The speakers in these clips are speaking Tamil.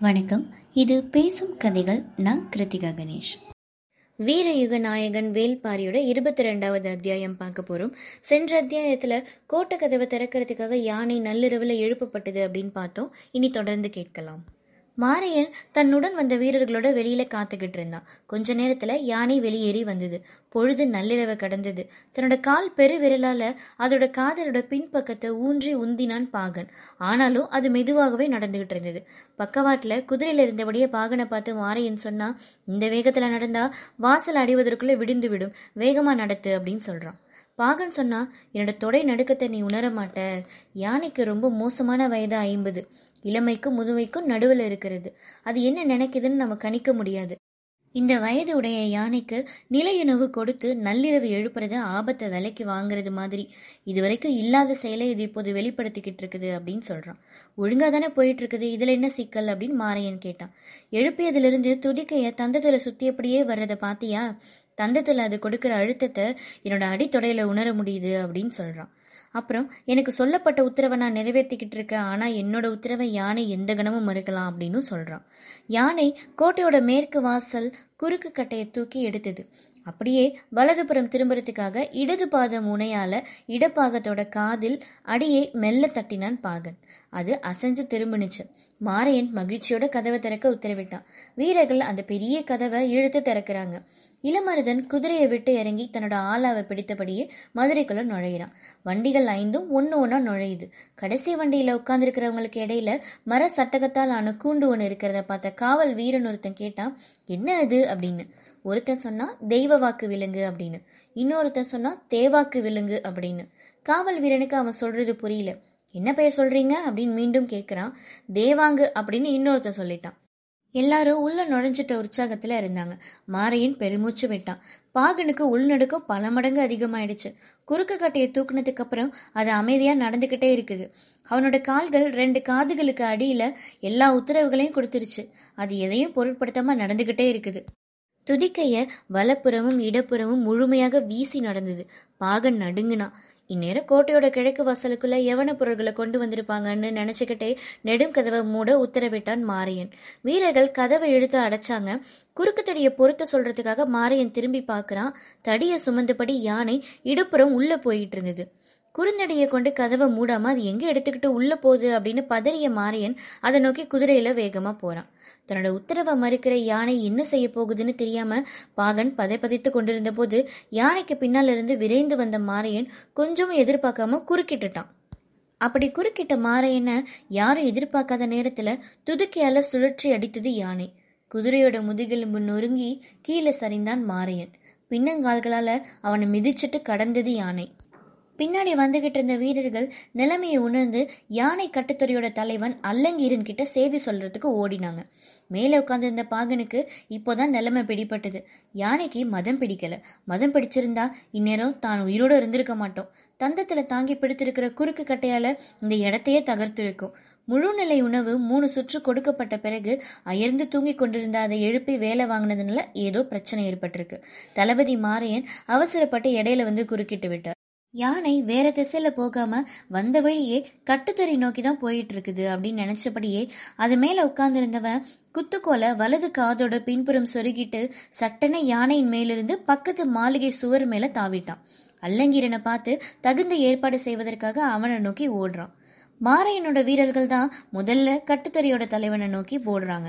வணக்கம். இது பேசும் கதைகள். நான் கிருத்திகா கணேஷ். வீரயுக நாயகன் வேல்பாரியோட இருபத்தி ரெண்டாவது அத்தியாயம் பார்க்க போறோம். சென்ற அத்தியாயத்துல கோட்டை கதவை திறக்கிறதுக்காக யானை நள்ளிரவுல எழுப்பப்பட்டது அப்படின்னு பார்த்தோம். இனி தொடர்ந்து கேட்கலாம். மாரையன் தன்னுடன் வந்த வீரர்களோட வெளியில காத்துக்கிட்டு இருந்தான். கொஞ்ச நேரத்துல யானை வெளியேறி வந்தது. பொழுது நள்ளிரவை கடந்தது. தன்னோட கால் பெரு விரலால அதோட காதலோட பின்பக்கத்தை ஊன்றி உந்தினான் பாகன். ஆனாலும் அது மெதுவாகவே நடந்துகிட்டு இருந்தது. பக்கவாட்டுல குதிரையில இருந்தபடியே பாகனை பார்த்து மாரையன் சொன்னா இந்த வேகத்துல நடந்தா வாசல் அடைவதற்குள்ள விடிந்து விடும் வேகமா நடத்து அப்படின்னு சொல்றான். பாகன் சொன்னா என்னோட தொடை நடுக்கத்தை நீ உணர மாட்ட. யானைக்கு ரொம்ப மோசமான வயது ஐம்பது. இளமைக்கும் முதுமைக்கும் நடுவில் இருக்கிறது. அது என்ன நினைக்குதுன்னு நம்ம கணிக்க முடியாது. இந்த வயது உடைய யானைக்கு நிலையுணவு கொடுத்து நள்ளிரவு எழுப்புறது ஆபத்தை விலைக்கு வாங்குறது மாதிரி. இதுவரைக்கும் இல்லாத செயலை இது இப்போது வெளிப்படுத்திக்கிட்டு இருக்குது அப்படின்னு சொல்றான். ஒழுங்கா தானே போயிட்டு இருக்குது இதுல என்ன சிக்கல்? அப்படின்னு மாரையன் கேட்டான். எழுப்பியதிலிருந்து துடிக்கைய தந்தத்துல சுத்தியபடியே வர்றதை பாத்தியா? தந்தத்தில் அது கொடுக்குற அழுத்தத்தை என்னோட அடித்தொடையில உணர முடியுது அப்படின்னு சொல்றான். அப்புறம் எனக்கு சொல்லப்பட்ட உத்தரவை நான் நிறைவேற்றிக்கிட்டு இருக்கேன் ஆனா என்னோட உத்தரவை யானை எந்த கணமும் மறுக்கலாம் அப்படின்னு சொல்றான். யானை கோட்டையோட மேற்கு வாசல் குறுக்கு கட்டையை தூக்கி எடுத்தது. அப்படியே வலதுபுறம் திரும்புறதுக்காக இடது பாத முனையால இடப்பாகத்தோட காதில் அடியை மெல்ல தட்டினான் பாகன். அது அசைஞ்சு திரும்பினுச்சு. மாரையன் மகிழ்ச்சியோட கதவை திறக்க உத்தரவிட்டான். வீரர்கள் அந்த பெரிய கதவை இழுத்து திறக்கிறாங்க. இளமருதன் குதிரையை விட்டு இறங்கி தன்னோட ஆளாவை பிடித்தபடியே மதுரைக்குள்ள நுழையிறான். வண்டிகள் ஐந்தும் ஒன்று ஒன்றா நுழையுது. கடைசி வண்டியில உட்கார்ந்துருக்கிறவங்களுக்கு இடையில மர சட்டகத்தால் ஆன கூண்டு ஒன்று இருக்கிறத பார்த்த காவல் வீரன் ஒருத்தன் கேட்டான் என்ன அது அப்படின்னு. ஒருத்தன் சொன்னா தெய்வ வாக்கு விலங்கு அப்படின்னு. இன்னொருத்தன் சொன்னா தேவாக்கு விலங்கு அப்படின்னு. காவல் வீரனுக்கு அவன் சொல்றது புரியல. என்ன பெயர் சொல்றீங்க? அப்படின்னு மீண்டும் கேட்குறான் தேவாங்கு அப்படின்னு இன்னொருத்தன் சொல்லிட்டான். எல்லாரும் உள்ள நுழைஞ்சிட்ட உற்சாகத்துல இருந்தாங்க. மாரையன் பெருமூச்சு விட்டான். பாகனுக்கு உள்நடுக்கம் பல மடங்கு அதிகமாயிடுச்சு. குறுக்கு கட்டையை தூக்குனதுக்கு அப்புறம் அது அமைதியா நடந்துகிட்டே இருக்குது. அவனோட கால்கள் ரெண்டு காதுகளுக்கு அடியில எல்லா உத்தரவுகளையும் கொடுத்துருச்சு. அது எதையும் பொருட்படுத்தாம நடந்துகிட்டே இருக்குது. துதிக்கைய வலப்புறமும் இடப்புறமும் முழுமையாக வீசி நடந்தது. பாகன் நடுங்கினா இந்நேரம் கோட்டையோட கிழக்கு வாசலுக்குள்ள எவன பொருள்களை கொண்டு வந்திருப்பாங்கன்னு நினைச்சுக்கிட்டே நெடும் கதவை மூட உத்தரவிட்டான் மாரியன். வீரர்கள் கதவை இழுத்து அடைச்சாங்க. குறுக்கு தடியை பொருத்த சொல்றதுக்காக மாரியன் திரும்பி பார்க்கறான். தடியை சுமந்தபடி யானை இடுப்புறம் உள்ள போயிட்டு இருந்தது. குறுந்தடியை கொண்டு கதவை மூடாம அது எங்க எடுத்துக்கிட்டு உள்ள போகுது அப்படின்னு பதறிய மாரியன் அதை நோக்கி குதிரையில வேகமா போறான். தன்னோட உத்தரவை மறுக்கிற யானை என்ன செய்ய போகுதுன்னு தெரியாம பாகன் பதை பதைத்து கொண்டிருந்த போது யானைக்கு பின்னால இருந்து விரைந்து வந்த மாரையன் கொஞ்சமும் எதிர்பார்க்காம குறுக்கிட்டுட்டான். அப்படி குறுக்கிட்ட மாரையனை யாரும் எதிர்பார்க்காத நேரத்துல துதுக்கியால சுழற்சி அடித்தது யானை. குதிரையோட முதுகெலும்பு நொறுங்கி கீழே சரிந்தான் மாரையன். பின்னங்கால்களால அவனை மிதிச்சிட்டு கடந்தது யானை. பின்னாடி வந்துகிட்டு இருந்த வீரர்கள் நிலைமையை உணர்ந்து யானை கட்டுத்துறையோட தலைவன் அல்லங்கீரன் கிட்ட செய்தி சொல்றதுக்கு ஓடினாங்க. மேலே உட்காந்துருந்த பாகனுக்கு இப்போதான் நிலைமை பிடிப்பட்டது யானைக்கு மதம் பிடிக்கல. மதம் பிடிச்சிருந்தா இந்நேரம் தான் உயிரோடு இருந்திருக்க மாட்டோம். தந்தத்துல தாங்கி பிடித்திருக்கிற குறுக்கு கட்டையால இந்த இடத்தையே தகர்த்திருக்கும். முழுநிலை உணவு மூணு சுற்று கொடுக்கப்பட்ட பிறகு அயர்ந்து தூங்கி கொண்டிருந்த அதை எழுப்பி வேலை வாங்கினதுனால ஏதோ பிரச்சனை ஏற்பட்டிருக்கு. தளபதி மாரையன் அவசரப்பட்டு இடையில வந்து குறுக்கிட்டு விட்டார். யானை வேற திசையில போகாம வந்த வழியே கட்டுத்தறி நோக்கி தான் போயிட்டு இருக்குது அப்படின்னு நினைச்சபடியே அது மேல உட்கார்ந்திருந்தவன் குத்துக்கோலை வலது காதோட பின்புறம் சொருகிட்டு சட்டன யானையின் மேலிருந்து பக்கத்து மாளிகை சுவர் மேல தாவிட்டான். அல்லங்கீரனை பார்த்து தகுந்த ஏற்பாடு செய்வதற்காக அவனை நோக்கி ஓடுறான். மாரையனோட வீரர்கள் தான் முதல்ல கட்டுத்தறியோட தலைவனை நோக்கி போடுறாங்க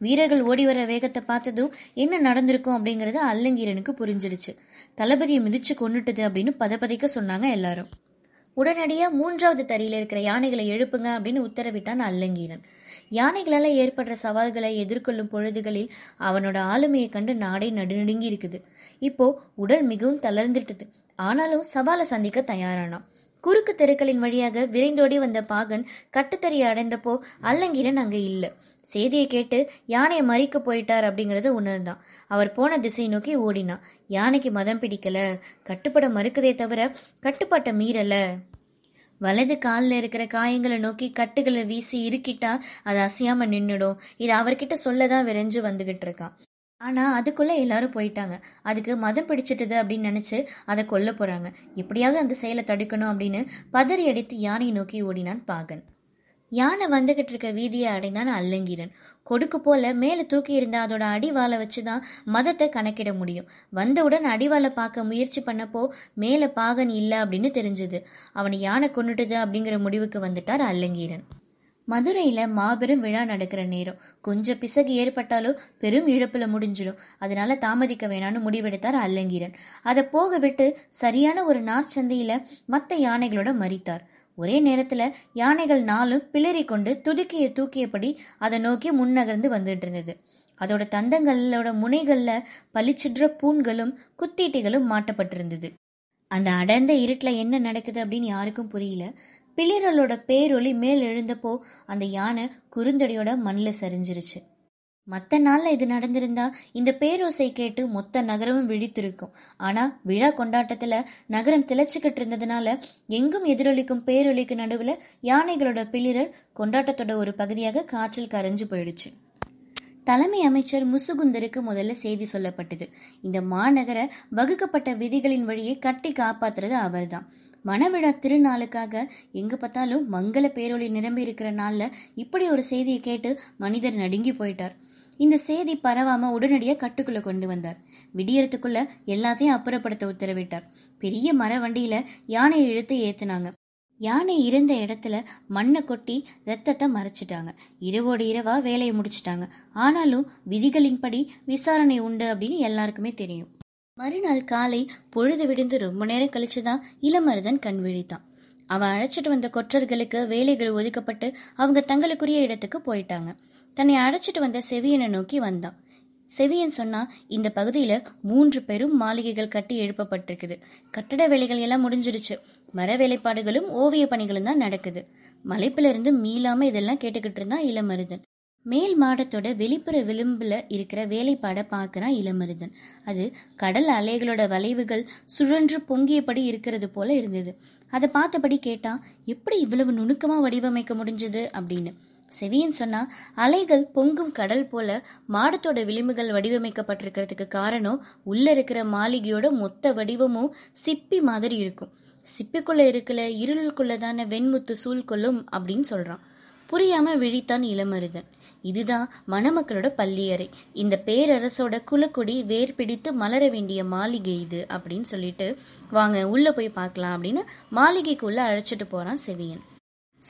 வீரர்கள் ஓடி வர வேகத்தை பார்த்ததும் என்ன நடந்திருக்கும் அப்படிங்கறது அல்லங்கீரனுக்கு புரிஞ்சிடுச்சு. தளபதியை மிதிச்சு கொண்டுட்டது அப்படின்னு பதப்பதைக்க சொன்னாங்க எல்லாரும். உடனடியா மூன்றாவது தறியில இருக்கிற யானைகளை எழுப்புங்க அப்படின்னு உத்தரவிட்டான் அல்லங்கீரன். யானைகளால ஏற்படுற சவால்களை எதிர்கொள்ளும் பொழுதுகளில் அவனோட ஆளுமையை கண்டு நாடே நடுநடுங்கி இருக்குது. இப்போ உடல் மிகவும் தளர்ந்துட்டது. ஆனாலும் சவாலை சந்திக்க தயாரானான். குறுக்கு தெருக்களின் வழியாக விரைந்தோடி வந்த பாகன் கட்டுத்தறியை அடைந்தப்போ அல்லங்கீரன் அங்கே இல்லை. செய்தியை கேட்டு யானையை மறிக்க போயிட்டார் அப்படிங்கறத உணர்ந்தான். அவர் போன திசை நோக்கி ஓடினான். யானைக்கு மதம் பிடிக்கல. கட்டுப்பட மறுக்கதே தவிர கட்டுப்பாட்டை மீறல. வலது காலில் இருக்கிற காயங்களை நோக்கி கட்டுகளை வீசி இருக்கிட்டா அது அசையாம நின்னுடும். இது அவர்கிட்ட சொல்லதான் விரைஞ்சு வந்துகிட்டு இருக்கான். ஆனா அதுக்குள்ள எல்லாரும் போயிட்டாங்க. அதுக்கு மதம் பிடிச்சிட்டது அப்படின்னு நினைச்சு அதை கொல்ல போறாங்க. எப்படியாவது அந்த செயலை தடுக்கணும் அப்படின்னு பதறி அடித்து யானையை நோக்கி ஓடினான் பாகன். யானை வந்துகிட்டு இருக்க வீதியை அடைந்தான் அல்லங்கீரன். கொடுக்கு போல மேலே தூக்கி இருந்த அதோட அடிவாலை வச்சுதான் மதத்தை கணக்கிட முடியும். வந்தவுடன் அடிவாலை பார்க்க முயற்சி பண்ணப்போ மேலே பாகன் இல்லை அப்படின்னு தெரிஞ்சது. அவனை யானை கொண்டுட்டுது அப்படிங்கிற முடிவுக்கு வந்துட்டார் அல்லங்கீரன். மதுரையில் மாபெரும் விழா நடக்கிற நேரம். கொஞ்சம் பிசகு ஏற்பட்டாலும் பெரும் இழப்பில் முடிஞ்சிடும். அதனால தாமதிக்க வேணாம்னு முடிவெடுத்தார் அல்லங்கீரன். அதை போக விட்டு சரியான ஒரு நார்ச்சந்தையில மற்ற யானைகளோட மறித்தார். ஒரே நேரத்தில் யானைகள் நாளும் பிளறி கொண்டு துதுக்கிய தூக்கியபடி அதை நோக்கி முன்னகர்ந்து வந்துட்டு இருந்தது. அதோட தந்தங்களோட முனைகளில் பளிச்சிடுற பூண்களும் குத்தீட்டிகளும் மாட்டப்பட்டிருந்தது. அந்த அடர்ந்த இருட்டில் என்ன நடக்குது அப்படின்னு யாருக்கும் புரியல. பிளிரலோட பேரொளி மேல் எழுந்தப்போ அந்த யானை குறுந்தடியோட மண்ணில் சரிஞ்சிருச்சு. மற்ற நாளில் இது நடந்திருந்தா இந்த பேரோசை கேட்டு மொத்த நகரமும் விழித்திருக்கும். ஆனால் விழா கொண்டாட்டத்தில் நகரம் திளைச்சிக்கிட்டு இருந்ததுனால எங்கும் எதிரொலிக்கும் பேரொலிக்கு நடுவில் யானைகளோட பிளிரல் கொண்டாட்டத்தோட ஒரு பகுதியாக காற்றில் கரைஞ்சு போயிடுச்சு. தலைமை அமைச்சர் முசுகுந்தருக்கு முதல்ல செய்தி சொல்லப்பட்டது. இந்த மாநகர வகுக்கப்பட்ட விதிகளின் வழியை கட்டி காப்பாத்துறது அவர்தான். மணவிழா திருநாளுக்காக எங்க பார்த்தாலும் மங்கள பேரொளி நிரம்பி இருக்கிற நாள்ல இப்படி ஒரு செய்தியை கேட்டு மனிதர் நடுங்கி போயிட்டார். இந்த செய்தி பரவாம உடனடியாக கட்டுக்குள்ள கொண்டு வந்தார். விடியறதுக்குள்ள எல்லாத்தையும் அப்புறப்படுத்த உத்தரவிட்டார். பெரிய மர வண்டியில யானையை இழுத்து ஏத்துனாங்க. யானை இருந்த இடத்துல மண்ணை கொட்டி ரத்தத்தை மறைச்சிட்டாங்க. இரவோடு இரவா வேலையை முடிச்சிட்டாங்க. ஆனாலும் விதிகளின்படி விசாரணை உண்டு அப்படின்னு எல்லாருக்குமே தெரியும். மறுநாள் காலை பொழுது விடிந்து ரொம்ப நேரம் கழிச்சுதான் இளமருதன் கண் விழித்தான். அவன் அழைச்சிட்டு வந்த கொற்றர்களுக்கு வேலைகள் ஒதுக்கப்பட்டு அவங்க தங்களுக்குரிய இடத்துக்கு போயிட்டாங்க. தன்னை அழைச்சிட்டு வந்த செவியனை நோக்கி வந்தான். செவியன் சொன்னா இந்த பகுதியில மூன்று பெரும் மாளிகைகள் கட்டி எழுப்பப்பட்டிருக்குது. கட்டட வேலைகள் எல்லாம் முடிஞ்சிருச்சு மர வேலைப்பாடுகளும் ஓவிய பணிகளும் தான் நடக்குது. மலைப்பிலிருந்து மீளாம இதெல்லாம் கேட்டுக்கிட்டு இருந்தான் இளமருதன். மேல் மாடத்தோட வெளிப்புற விளிம்புல இருக்கிற வேலைப்பாட பார்க்குறான் இளமருதன். அது கடல் அலைகளோட வளைவுகள் சுழன்று பொங்கியபடி இருக்கிறது போல இருந்தது. அதை பார்த்தபடி கேட்டான் எப்படி இவ்வளவு நுணுக்கமா வடிவமைக்க முடிஞ்சது? அப்படின்னு. செவியன் சொன்னா அலைகள் பொங்கும் கடல் போல மாடத்தோட விளிம்புகள் வடிவமைக்கப்பட்டிருக்கிறதுக்கு காரணம் உள்ள இருக்கிற மாளிகையோட மொத்த வடிவமும் சிப்பி மாதிரி இருக்கும். சிப்பிக்குள்ள இருக்கிற இருளுக்குள்ளதான வெண்முத்து சூழ்கொள்ளும் அப்படின்னு சொல்றான். புரியாம விழித்தான் இளமருதன். இதுதான் மணமக்களோட பள்ளியறை. இந்த பேரரசோட குலக்குடி வேர் பிடித்து மலர வேண்டிய மாளிகை இது அப்படின்னு சொல்லிட்டு வாங்க உள்ள போய் பார்க்கலாம் அப்படின்னு மாளிகைக்குள்ள அழைச்சிட்டு போறான் செவியன்.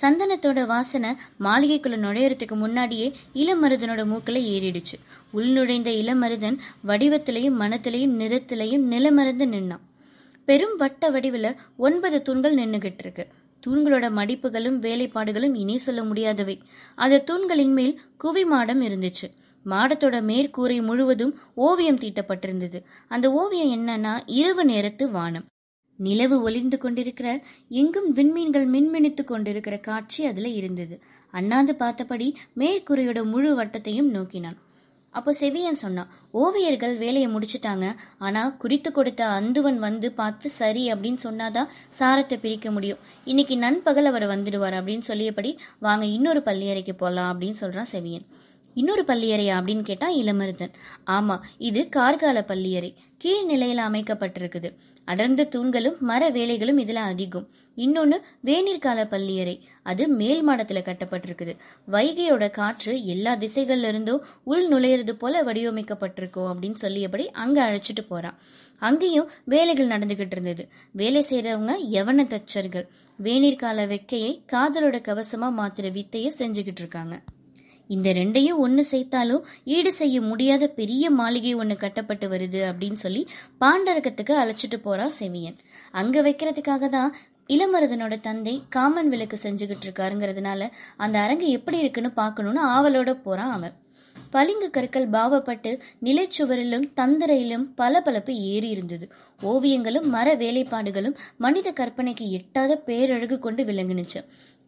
சந்தனத்தோட வாசனை மாளிகைக்குள்ள நுழையறதுக்கு முன்னாடியே இளமருதனோட மூக்கில் ஏறிடுச்சு. உள் நுழைந்த இளமருதன் வடிவத்திலையும் மனத்திலையும் நிறத்திலையும் நிலமறந்து நின்னான். பெரும் வட்ட வடிவில் ஒன்பது தூண்கள் நின்றுகிட்டு இருக்கு. தூண்களோட மடிப்புகளும் வேலைப்பாடுகளும் இனி சொல்ல முடியாதவை. அந்த தூண்களின் மேல் குவி மாடம் இருந்துச்சு. மாடத்தோட மேற்கூரை முழுவதும் ஓவியம் தீட்டப்பட்டிருந்தது. அந்த ஓவியம் என்னன்னா இரவு நேரத்து வானம். நிலவு ஒளிந்து கொண்டிருக்கிற எங்கும் விண்மீன்கள் மின்மினித்து கொண்டிருக்கிற காட்சி அதுல இருந்தது. அண்ணாந்து பார்த்தபடி மேற்கூரையோட முழு வட்டத்தையும் நோக்கினான். அப்போ செவியன் சொன்னான் ஓவியர்கள் வேலையை முடிச்சிட்டாங்க. ஆனா குறித்து கொடுத்த அந்துவன் வந்து பார்த்து சரி அப்படின்னு சொன்னாதான் சாரத்தை பிரிக்க முடியும். இன்னைக்கு நண்பகல் அவர் வந்துடுவார் அப்படின்னு சொல்லியபடி வாங்க இன்னொரு பள்ளியறைக்கு போகலாம் அப்படின்னு சொல்றான் செவியன். இன்னொரு பள்ளியறையா அப்படின்னு கேட்டா இளமருதன். ஆமா இது கார்கால பள்ளியறை. கீழ் நிலையில அமைக்கப்பட்டிருக்குது. அடர்ந்த தூண்களும் மர வேலைகளும் இதுல அதிகம். இன்னொன்னு வேநீர்கால பள்ளியறை. அது மேல் மாடத்துல கட்டப்பட்டிருக்குது. வைகையோட காற்று எல்லா திசைகள்ல இருந்தும் உள் நுழையிறது போல வடிவமைக்கப்பட்டிருக்கோம் அப்படின்னு சொல்லியபடி அங்க அழைச்சிட்டு போறான். அங்கேயும் வேலைகள் நடந்துகிட்டு இருந்தது. வேலை செய்யறவங்க எவன தச்சர்கள். வேநீர்கால வெக்கையை காதலோட கவசமா மாத்துற வித்தையை செஞ்சுக்கிட்டு இருக்காங்க. இந்த ரெண்டையும் ஒன்று சேர்த்தாலும் ஈடு செய்ய முடியாத பெரிய மாளிகை ஒன்று கட்டப்பட்டு வருது அப்படின்னு சொல்லி பாண்டரகத்துக்கு அழைச்சிட்டு போறா செவியன். அங்க வைக்கிறதுக்காக தான் இளமருதனோட தந்தை காமன் விளக்கு செஞ்சுக்கிட்டு இருக்காருங்கிறதுனால அந்த அரங்கு எப்படி இருக்குன்னு பார்க்கணும்னு ஆவலோட போறான் அவன். பளிங்கு கற்கள் பாவப்பட்டு நிலைச்சுவரிலும் தந்தரையிலும் பளபளப்பு ஏறி இருந்தது. ஓவியங்களும் மர வேலைப்பாடுகளும் மனித கற்பனைக்கு எட்டாத பேரழகு கொண்டு விளங்குனுச்சு.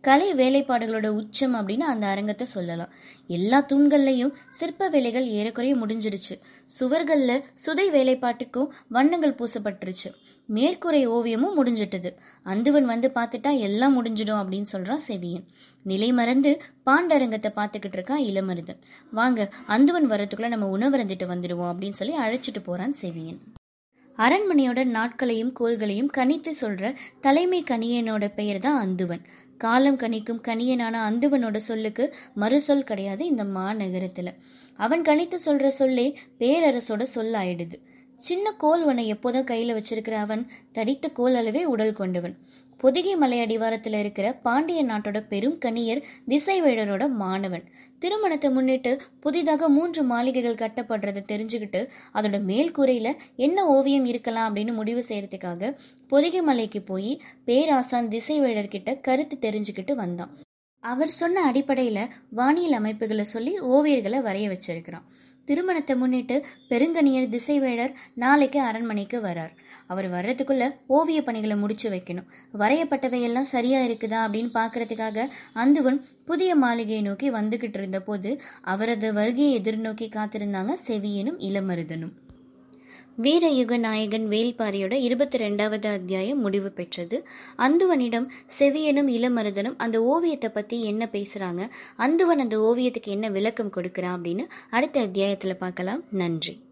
கலை வேலைப்பாடுகளோட உச்சம் அப்படின்னு அந்த அரங்கத்தை சொல்லலாம். எல்லா தூண்கள்லையும் சிற்ப வேலைகள் ஏறக்குறைய முடிஞ்சிடுச்சு. சுவர்கள்ல சுதை வேலைப்பாட்டுக்கும் வண்ணங்கள் பூசப்பட்டுருச்சு. மேற்கூரை ஓவியமும் முடிஞ்சிட்டது. அந்துவன் வந்து பார்த்துட்டா எல்லாம் முடிஞ்சிடும் அப்படின்னு சொல்றான் செவியன். நிலை மறந்து பாண்டரங்கத்தை பார்த்துக்கிட்டு இருக்கான் இளமருதன். வாங்க அந்துவன் வரத்துக்குள்ள நம்ம உணவருந்துட்டு வந்துடுவோம் அப்படின்னு சொல்லி அழைச்சிட்டு போறான் செவியன். அரண்மனையோட நாட்களையும் கோள்களையும் கணித்து சொல்ற தலைமை கணியனோட பெயர் தான் அந்துவன். காலம் கணிக்கும் கணியனான அந்துவனோட சொல்லுக்கு மறுசொல் கிடையாது இந்த மாநகரத்துல. அவன் கணித்து சொல்ற சொல்லே பேரரசோட சொல் ஆயிடுது சின்ன கோல் ஒன்னை எப்போதும் கையில வச்சிருக்கிற அவன் தடித்த கோல் அளவே உடல் கொண்டவன். பொதிகை மலை அடிவாரத்தில் இருக்கிற பாண்டிய நாட்டோட பெரும் கணியர் திசைவேழரோட மாணவன். திருமணத்தை முன்னிட்டு புதிதாக மூன்று மாளிகைகள் கட்டப்படுறதை தெரிஞ்சுக்கிட்டு அதோட மேல்கூரையில என்ன ஓவியம் இருக்கலாம் அப்படின்னு முடிவு செய்யறதுக்காக பொதிகை மலைக்கு போய் பேராசான் திசைவேழர்கிட்ட கருத்து தெரிஞ்சுக்கிட்டு வந்தான். அவர் சொன்ன அடிப்படையில வானியல் அமைப்புகளை சொல்லி ஓவியர்களை வரைய வச்சிருக்கிறான். திருமணத்தை முன்னிட்டு பெருங்கணியர் திசைவேழர் நாளைக்கு அரண்மனைக்கு வரார். அவர் வர்றதுக்குள்ள ஓவிய பணிகளை முடிச்சு வைக்கணும். வரையப்பட்டவையெல்லாம் சரியா இருக்குதா அப்படின்னு பார்க்கறதுக்காக அந்துவன் புதிய மாளிகையை நோக்கி வந்துகிட்டு இருந்த போது அவரது வருகையை எதிர்நோக்கி காத்திருந்தாங்க செவியனும் இளமருதனும். வீரயுக நாயகன் வேல்பாரியோட இருபத்தி ரெண்டாவது அத்தியாயம் முடிவு பெற்றது. அந்துவனிடம் செவியனும் இளமருதனும் அந்த ஓவியத்தை பத்தி என்ன பேசுறாங்க? அந்துவன் அந்த ஓவியத்துக்கு என்ன விளக்கம் கொடுக்குறான் அப்படின்னு அடுத்த அத்தியாயத்துல பார்க்கலாம். நன்றி.